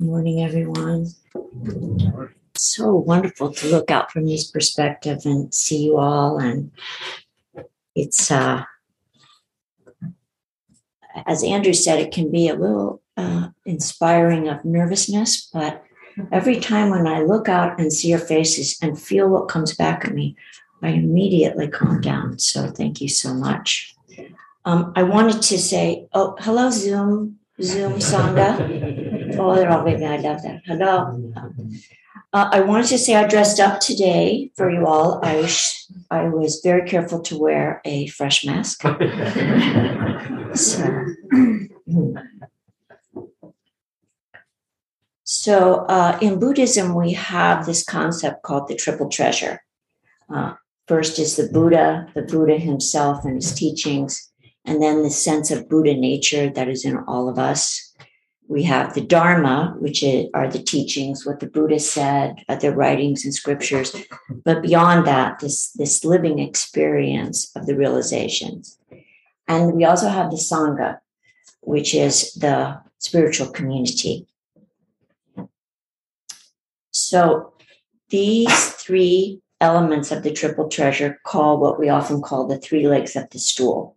Morning, everyone. So wonderful to look out from this perspective and see you all. And it's, uh, as Andrew said, it can be a little uh, inspiring of nervousness, but every time when I look out and see your faces and feel what comes back at me, I immediately calm down. So thank you so much. Um, I wanted to say, oh, hello, Zoom, Zoom Sangha. Oh, they're all waving. I love that. Hello. Uh, I wanted to say I dressed up today for you all. I was, I was very careful to wear a fresh mask. so, so uh, in Buddhism, we have this concept called the triple treasure. Uh, first is the Buddha, the Buddha himself and his teachings and then the sense of Buddha nature that is in all of us. We have the Dharma, which are the teachings, what the Buddha said, the writings and scriptures. But beyond that, this, this living experience of the realizations. And we also have the Sangha, which is the spiritual community. So these three elements of the triple treasure call what we often call the three legs of the stool.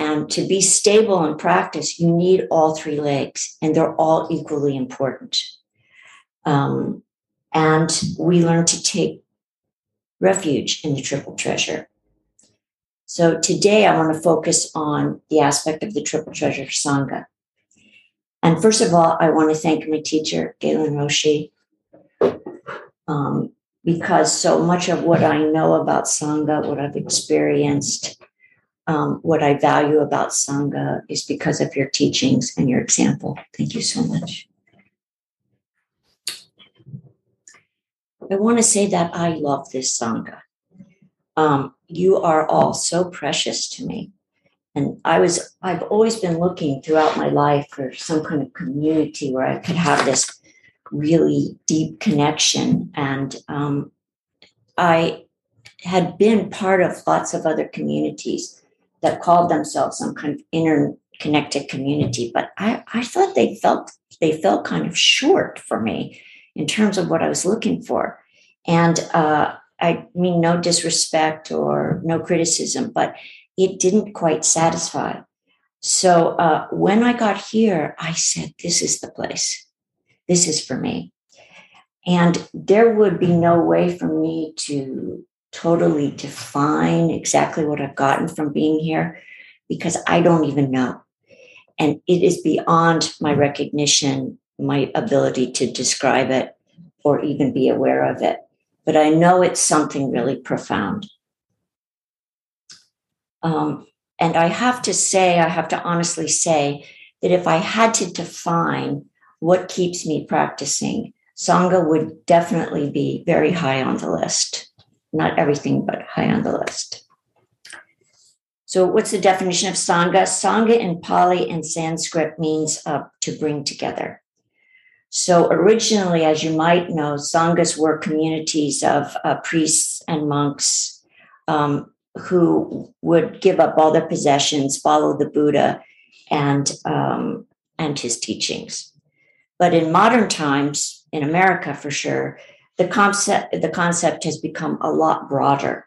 And to be stable in practice, you need all three legs, and they're all equally important. Um, and we learn to take refuge in the triple treasure. So today I want to focus on the aspect of the triple treasure Sangha. And first of all, I want to thank my teacher, Galen Roshi, um, because so much of what I know about Sangha, what I've experienced, um, what I value about Sangha is because of your teachings and your example. Thank you so much. I want to say that I love this Sangha. Um, you are all so precious to me. And I was, I've always been looking throughout my life for some kind of community where I could have this really deep connection. And um, I had been part of lots of other communities that called themselves some kind of interconnected community, but I, I thought they felt they felt kind of short for me in terms of what I was looking for. And uh, I mean no disrespect or no criticism, but it didn't quite satisfy. So uh, when I got here, I said, "This is the place. This is for me." And there would be no way for me to totally define exactly what I've gotten from being here because I don't even know. And it is beyond my recognition, my ability to describe it or even be aware of it. But I know it's something really profound. Um, and I have to say, I have to honestly say that if I had to define what keeps me practicing, Sangha would definitely be very high on the list not everything, but high on the list. So, what's the definition of Sangha? Sangha in Pali and Sanskrit means uh, to bring together. So, originally, as you might know, Sanghas were communities of uh, priests and monks um, who would give up all their possessions, follow the Buddha and, um, and his teachings. But in modern times, in America for sure, the concept the concept has become a lot broader,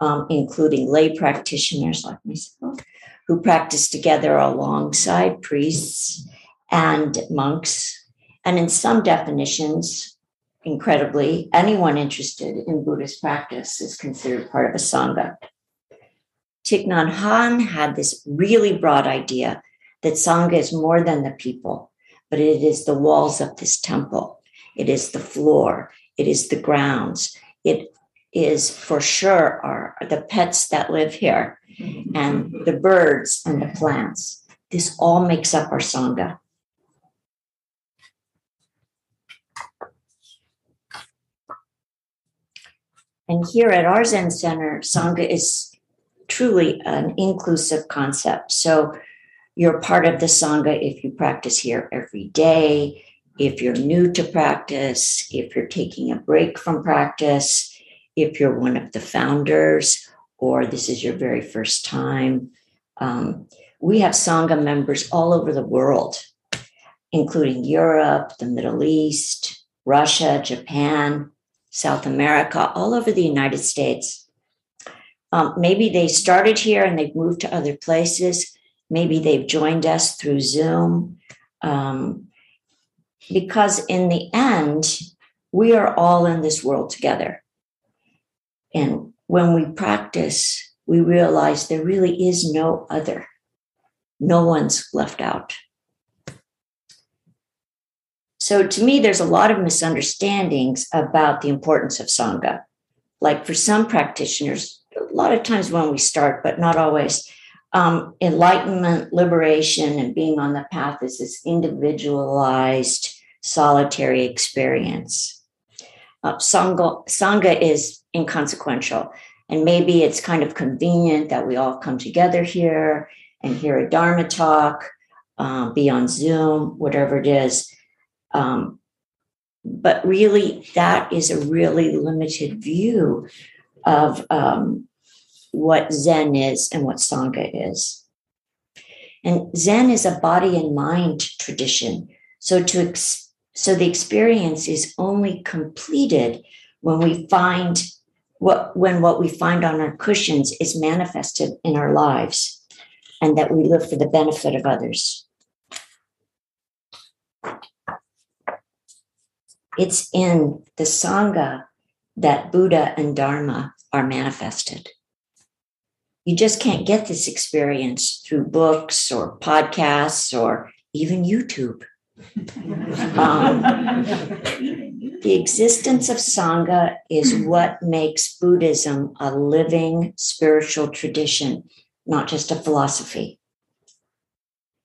um, including lay practitioners like myself who practice together alongside priests and monks. And in some definitions, incredibly, anyone interested in Buddhist practice is considered part of a Sangha. Thich Nhat Hanh had this really broad idea that Sangha is more than the people, but it is the walls of this temple. It is the floor. It is the grounds. It is for sure our the pets that live here mm-hmm. and the birds and the plants. This all makes up our Sangha. And here at our Zen Center, Sangha is truly an inclusive concept. So you're part of the Sangha if you practice here every day, if you're new to practice, if you're taking a break from practice, if you're one of the founders, or this is your very first time. Um, we have Sangha members all over the world. including Europe, the Middle East, Russia, Japan, South America, all over the United States. Um, maybe they started here and they've moved to other places. Maybe they've joined us through Zoom. Um, because in the end, we are all in this world together. And when we practice, we realize there really is no other. No one's left out. So to me, there's a lot of misunderstandings about the importance of Sangha. Like for some practitioners, a lot of times when we start, but not always, um, enlightenment, liberation, and being on the path is this individualized, solitary experience. Uh, Sangha, Sangha is inconsequential. And maybe it's kind of convenient that we all come together here and hear a Dharma talk, um, be on Zoom, whatever it is. Um, but really, that is a really limited view of um, what Zen is and what Sangha is. And Zen is a body and mind tradition. So to ex- so the experience is only completed when we find what when what we find on our cushions is manifested in our lives and that we live for the benefit of others. It's in the Sangha that Buddha and Dharma are manifested. You just can't get this experience through books or podcasts or even YouTube. Um, the existence of Sangha is what makes Buddhism a living spiritual tradition, not just a philosophy.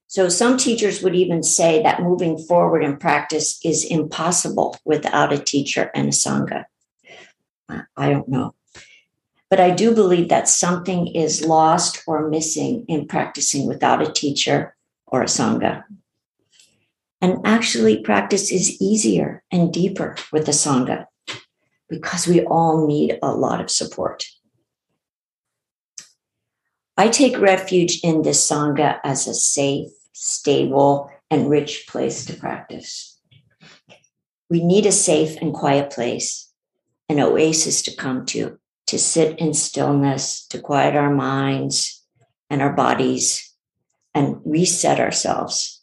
So, some teachers would even say that moving forward in practice is impossible without a teacher and a Sangha. I don't know. But I do believe that something is lost or missing in practicing without a teacher or a Sangha. And actually, practice is easier and deeper with a Sangha because we all need a lot of support. I take refuge in this Sangha as a safe, stable, and rich place to practice. We need a safe and quiet place, an oasis to come to, to sit in stillness, to quiet our minds and our bodies, and reset ourselves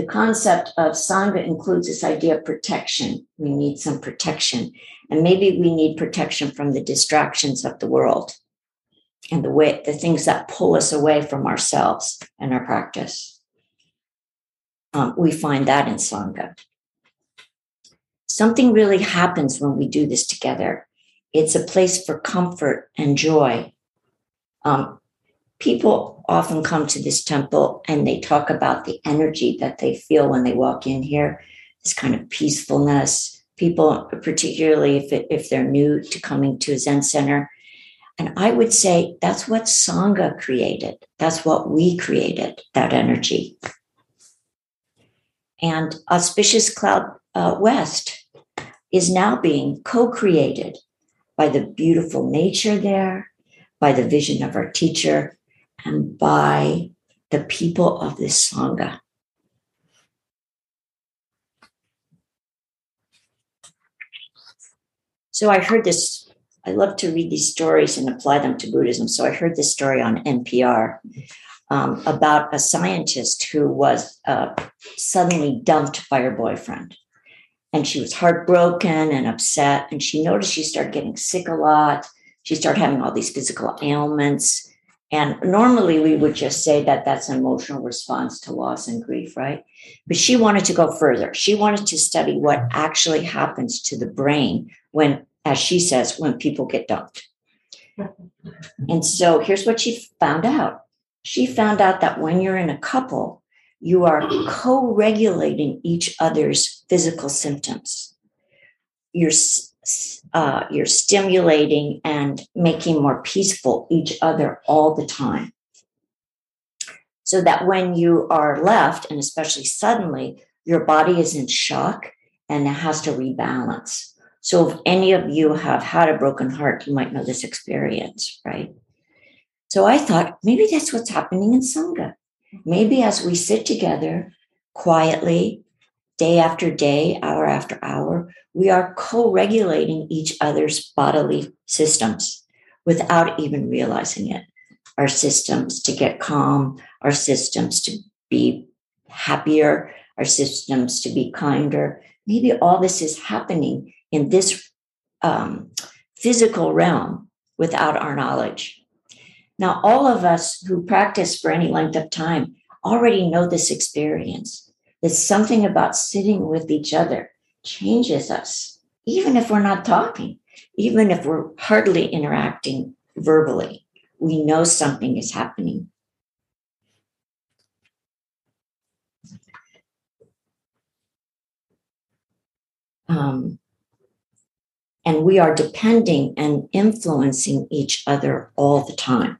the concept of Sangha includes this idea of protection. We need some protection. And maybe we need protection from the distractions of the world and the way the things that pull us away from ourselves and our practice. Um, we find that in Sangha. Something really happens when we do this together. It's a place for comfort and joy. Um, people often come to this temple and they talk about the energy that they feel when they walk in here, this kind of peacefulness. People, particularly if, it, if they're new to coming to a Zen center. And I would say that's what Sangha created. That's what we created, that energy. And Auspicious Cloud uh, West is now being co created by the beautiful nature there, by the vision of our teacher, and by the people of this Sangha. So I heard this, I love to read these stories and apply them to Buddhism. So I heard this story on NPR um, about a scientist who was uh, suddenly dumped by her boyfriend. And she was heartbroken and upset. And she noticed she started getting sick a lot. She started having all these physical ailments. And normally we would just say that that's an emotional response to loss and grief, right? But she wanted to go further. She wanted to study what actually happens to the brain when, as she says, when people get dumped. And so here's what she found out. She found out that when you're in a couple, you are co regulating each other's physical symptoms. You're uh, you're stimulating and making more peaceful each other all the time. So that when you are left, and especially suddenly, your body is in shock and it has to rebalance. So if any of you have had a broken heart, you might know this experience, right? So I thought maybe that's what's happening in Sangha. Maybe as we sit together, quietly, day after day, hour after hour, we are co regulating each other's bodily systems without even realizing it. Our systems to get calm, our systems to be happier, our systems to be kinder. Maybe all this is happening in this um, physical realm without our knowledge. Now, all of us who practice for any length of time already know this experience. That something about sitting with each other changes us, even if we're not talking, even if we're hardly interacting verbally. We know something is happening. Um, and we are depending and influencing each other all the time.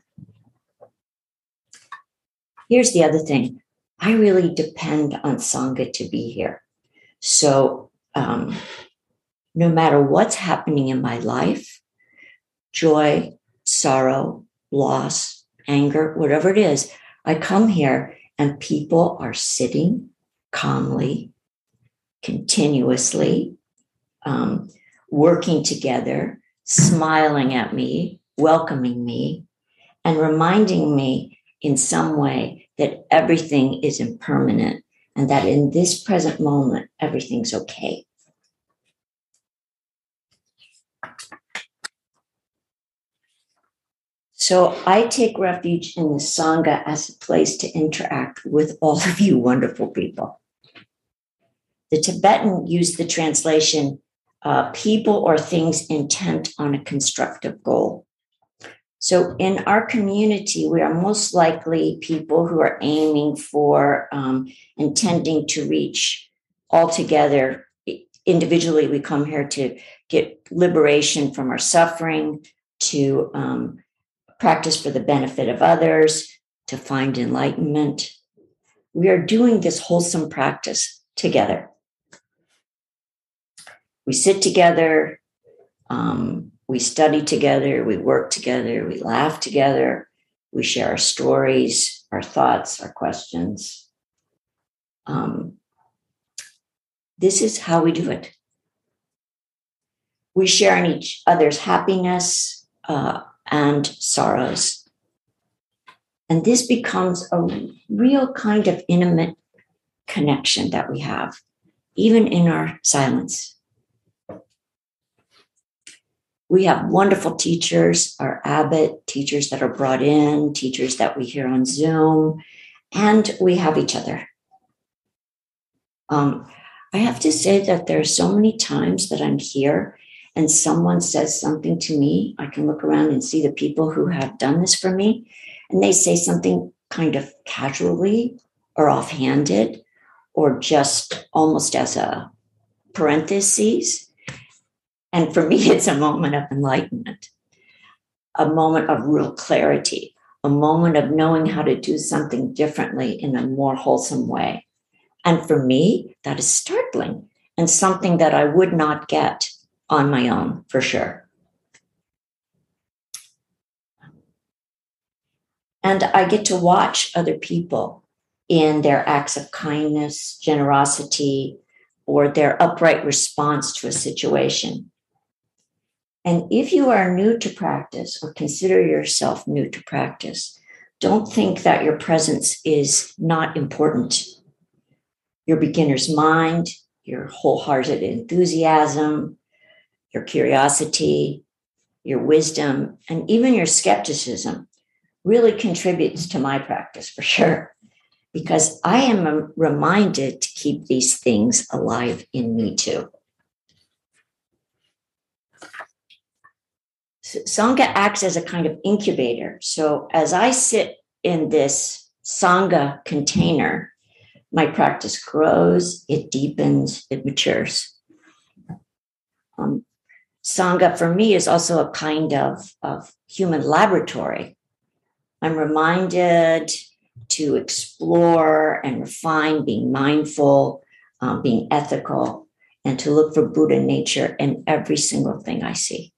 Here's the other thing I really depend on Sangha to be here. So, um, no matter what's happening in my life joy, sorrow, loss, anger, whatever it is I come here and people are sitting calmly, continuously, um, working together, smiling at me, welcoming me, and reminding me in some way that everything is impermanent and that in this present moment, everything's okay. So I take refuge in the Sangha as a place to interact with all of you wonderful people. The Tibetan used the translation uh, people or things intent on a constructive goal. So, in our community, we are most likely people who are aiming for, um, intending to reach altogether. Individually, we come here to get liberation from our suffering, to um, practice for the benefit of others, to find enlightenment. We are doing this wholesome practice together. We sit together, um, we study together, we work together, we laugh together, we share our stories, our thoughts, our questions. Um, this is how we do it. We share in each other's happiness, uh, and sorrows. And this becomes a real kind of intimate connection that we have, even in our silence. We have wonderful teachers, our abbot, teachers that are brought in, teachers that we hear on Zoom, and we have each other. Um, I have to say that there are so many times that I'm here and someone says something to me, I can look around and see the people who have done this for me, and they say something kind of casually or offhanded or just almost as a parenthesis. And for me, it's a moment of enlightenment, a moment of real clarity, a moment of knowing how to do something differently in a more wholesome way. And for me, that is startling and something that I would not get on my own for sure. And I get to watch other people in their acts of kindness, generosity, or their upright response to a situation. And if you are new to practice or consider yourself new to practice, don't think that your presence is not important. Your beginner's mind, your wholehearted enthusiasm, your curiosity, your wisdom, and even your skepticism really contributes to my practice for sure, because I am reminded to keep these things alive in me too. Sangha acts as a kind of incubator. So as I sit in this Sangha container, my practice grows, it deepens, it matures. Um, Sangha for me is also a kind of, of human laboratory. I'm reminded to explore and refine, being mindful, um, being ethical, and to look for Buddha nature in every single thing I see.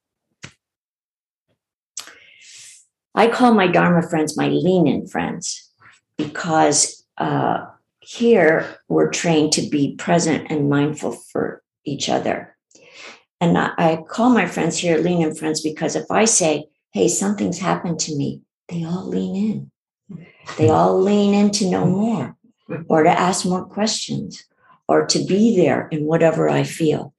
I call my Dharma friends my lean in friends because uh, here we're trained to be present and mindful for each other. And I, I call my friends here lean in friends because if I say, hey, something's happened to me, they all lean in. They all lean in to know more or to ask more questions or to be there in whatever I feel.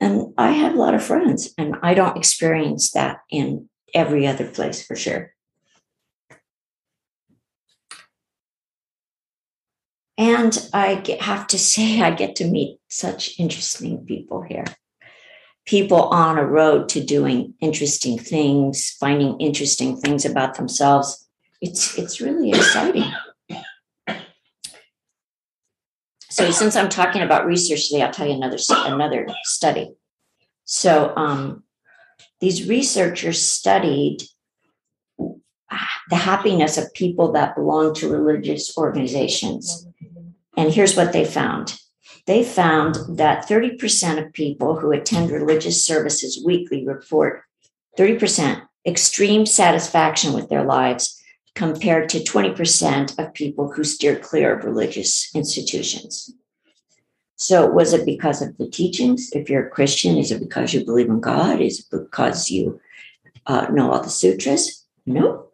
And I have a lot of friends, and I don't experience that in every other place for sure. And I have to say, I get to meet such interesting people here. People on a road to doing interesting things, finding interesting things about themselves. It's it's really exciting. So, since I'm talking about research today, I'll tell you another another study. So, um, these researchers studied the happiness of people that belong to religious organizations. And here's what they found they found that 30% of people who attend religious services weekly report 30% extreme satisfaction with their lives compared to 20% of people who steer clear of religious institutions. So, was it because of the teachings? If you're a Christian, is it because you believe in God? Is it because you uh, know all the sutras? No.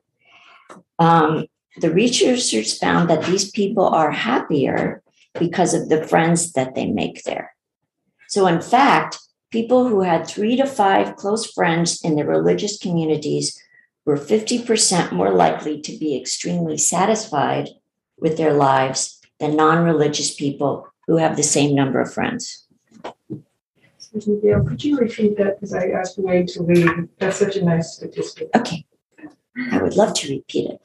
Um, the researchers found that these people are happier because of the friends that they make there. So, in fact, people who had three to five close friends in the religious communities were 50% more likely to be extremely satisfied with their lives than non religious people who have the same number of friends. Excuse me, Gail, could you repeat that? Because I asked Wayne to leave. That's such a nice statistic. Okay. I would love to repeat it.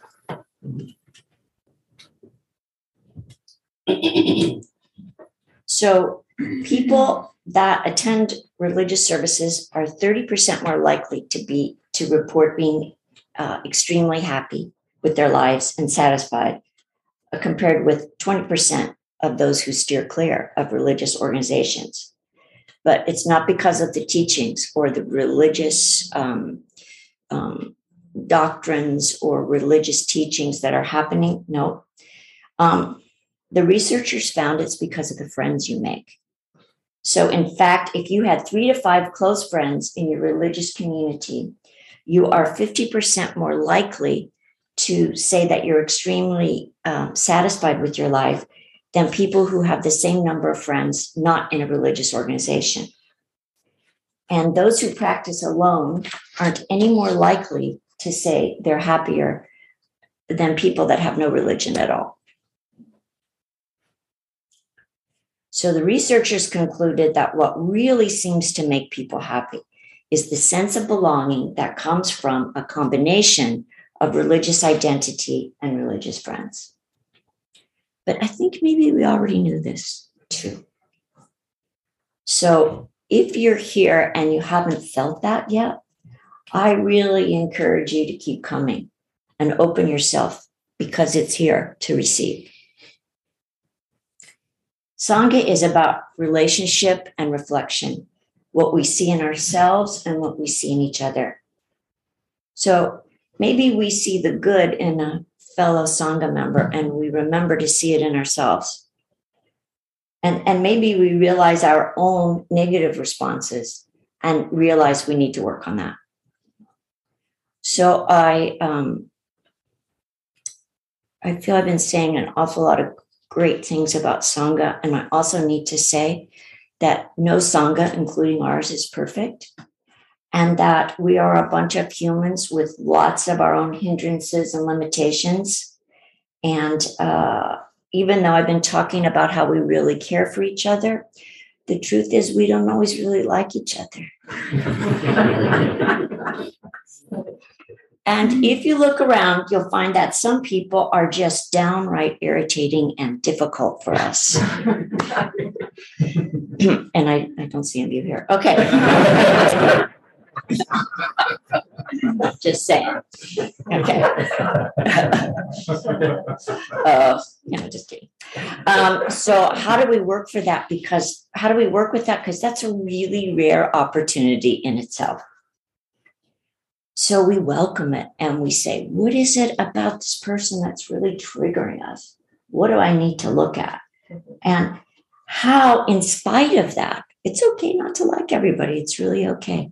so, people that attend religious services are 30% more likely to be to report being uh, extremely happy with their lives and satisfied, uh, compared with 20% of those who steer clear of religious organizations. But it's not because of the teachings or the religious um, um, doctrines or religious teachings that are happening. No. Um, the researchers found it's because of the friends you make. So, in fact, if you had three to five close friends in your religious community, you are 50% more likely to say that you're extremely um, satisfied with your life than people who have the same number of friends not in a religious organization. And those who practice alone aren't any more likely to say they're happier than people that have no religion at all. So the researchers concluded that what really seems to make people happy is the sense of belonging that comes from a combination of religious identity and religious friends. But I think maybe we already knew this too. So if you're here and you haven't felt that yet, I really encourage you to keep coming and open yourself because it's here to receive. Sangha is about relationship and reflection what we see in ourselves and what we see in each other. So maybe we see the good in a fellow Sangha member and we remember to see it in ourselves. And, and maybe we realize our own negative responses and realize we need to work on that. So I um, I feel I've been saying an awful lot of great things about Sangha, and I also need to say that no Sangha, including ours, is perfect, and that we are a bunch of humans with lots of our own hindrances and limitations. And uh, even though I've been talking about how we really care for each other, the truth is we don't always really like each other. And if you look around, you'll find that some people are just downright irritating and difficult for us. and I, I don't see any of you here. Okay. just saying. Okay. uh, no, just kidding. Um, so, how do we work for that? Because how do we work with that? Because that's a really rare opportunity in itself. So we welcome it and we say, what is it about this person that's really triggering us? What do I need to look at? And how, in spite of that, it's okay not to like everybody, it's really okay.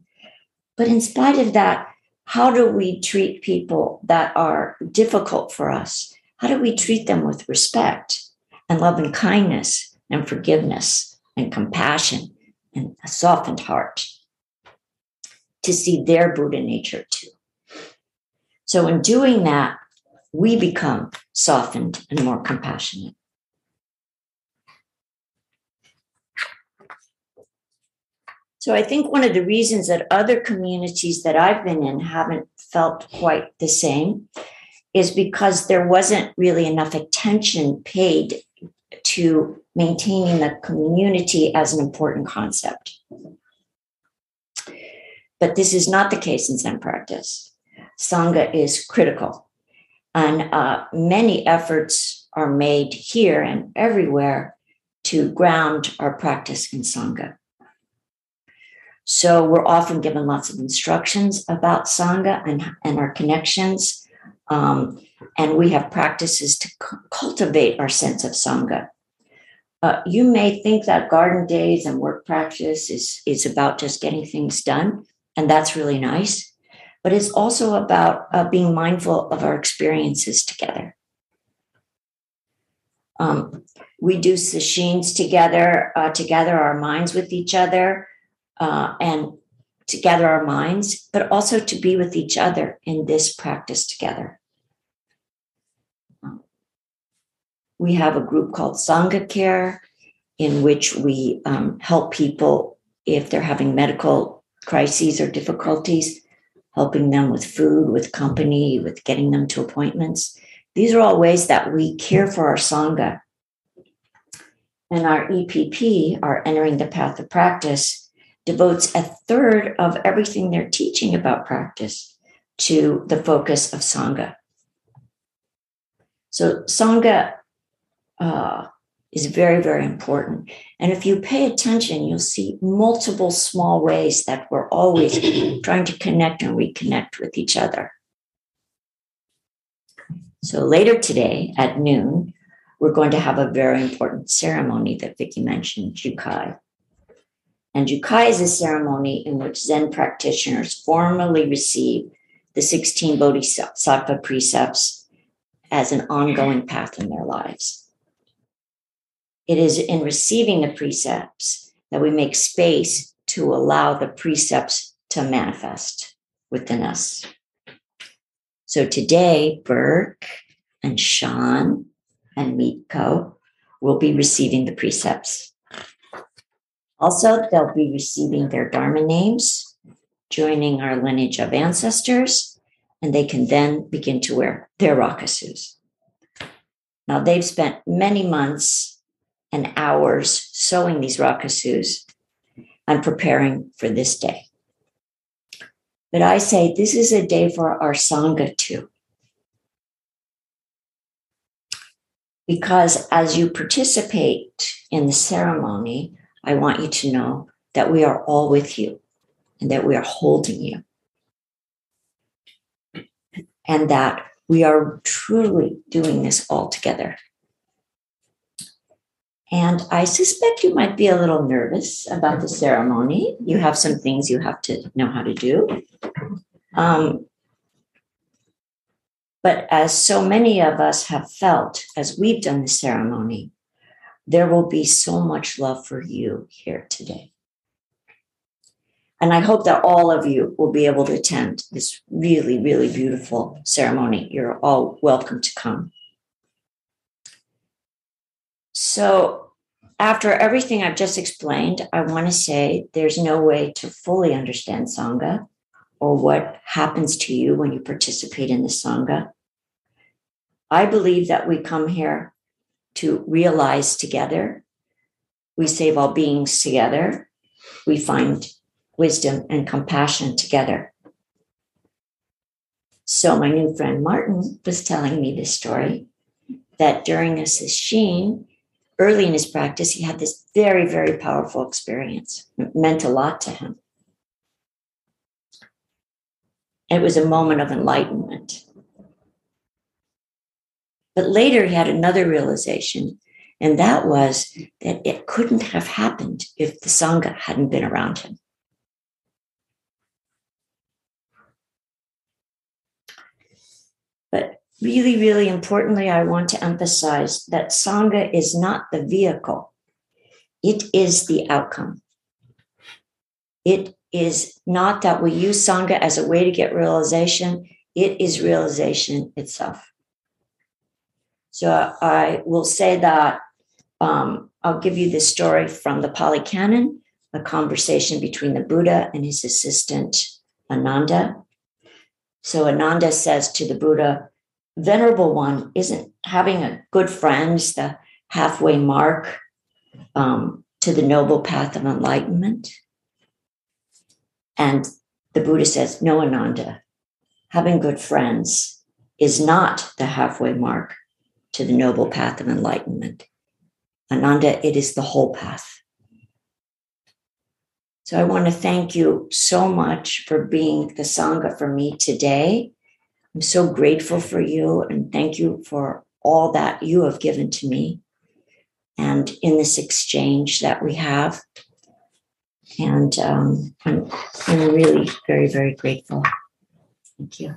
But in spite of that, how do we treat people that are difficult for us? How do we treat them with respect and love and kindness and forgiveness and compassion and a softened heart to see their Buddha nature too? So, in doing that, we become softened and more compassionate. So I think one of the reasons that other communities that I've been in haven't felt quite the same is because there wasn't really enough attention paid to maintaining the community as an important concept. But this is not the case in Zen practice. Sangha is critical, and uh, many efforts are made here and everywhere to ground our practice in Sangha. So we're often given lots of instructions about Sangha and, and our connections. Um, and we have practices to c- cultivate our sense of Sangha. Uh, you may think that garden days and work practice is, is about just getting things done, and that's really nice. But it's also about uh, being mindful of our experiences together. Um, we do sesshins together, uh, to gather our minds with each other uh, and to gather our minds, but also to be with each other in this practice together. We have a group called Sangha Care, in which we um, help people if they're having medical crises or difficulties, helping them with food, with company, with getting them to appointments. These are all ways that we care for our Sangha. And our EPP, our Entering the Path of Practice, devotes a third of everything they're teaching about practice to the focus of Sangha. So, Sangha uh, is very, very important. And if you pay attention, you'll see multiple small ways that we're always trying to connect and reconnect with each other. So, later today at noon, we're going to have a very important ceremony that Vicki mentioned, Jukai. And Jukai is a ceremony in which Zen practitioners formally receive the 16 Bodhisattva precepts as an ongoing path in their lives. It is in receiving the precepts that we make space to allow the precepts to manifest within us. So today, Burke and Sean and Miko will be receiving the precepts. Also, they'll be receiving their Dharma names, joining our lineage of ancestors, and they can then begin to wear their rakusus. Now, they've spent many months and hours sewing these rakusus and preparing for this day. But I say this is a day for our Sangha too. Because as you participate in the ceremony, I want you to know that we are all with you and that we are holding you. And that we are truly doing this all together. And I suspect you might be a little nervous about the ceremony. You have some things you have to know how to do. Um, but as so many of us have felt as we've done the ceremony, there will be so much love for you here today. And I hope that all of you will be able to attend this really, really beautiful ceremony. You're all welcome to come. So, after everything I've just explained, I want to say there's no way to fully understand Sangha or what happens to you when you participate in the Sangha. I believe that we come here to realize together. We save all beings together. We find wisdom and compassion together. So, my new friend Martin was telling me this story that during a sesshin, early in his practice, he had this very, very powerful experience. It meant a lot to him. It was a moment of enlightenment. But later he had another realization, and that was that it couldn't have happened if the Sangha hadn't been around him. But really, really importantly, I want to emphasize that Sangha is not the vehicle, it is the outcome. It is not that we use Sangha as a way to get realization, it is realization itself. So I will say that um, I'll give you this story from the Pali Canon, a conversation between the Buddha and his assistant Ananda. So Ananda says to the Buddha, Venerable One, isn't having a good friend the halfway mark um, to the noble path of enlightenment? And the Buddha says, No, Ananda, having good friends is not the halfway mark to the noble path of enlightenment. Ananda, it is the whole path. So I want to thank you so much for being the Sangha for me today. I'm so grateful for you and thank you for all that you have given to me and in this exchange that we have. And um, I'm, I'm really very, very grateful. Thank you.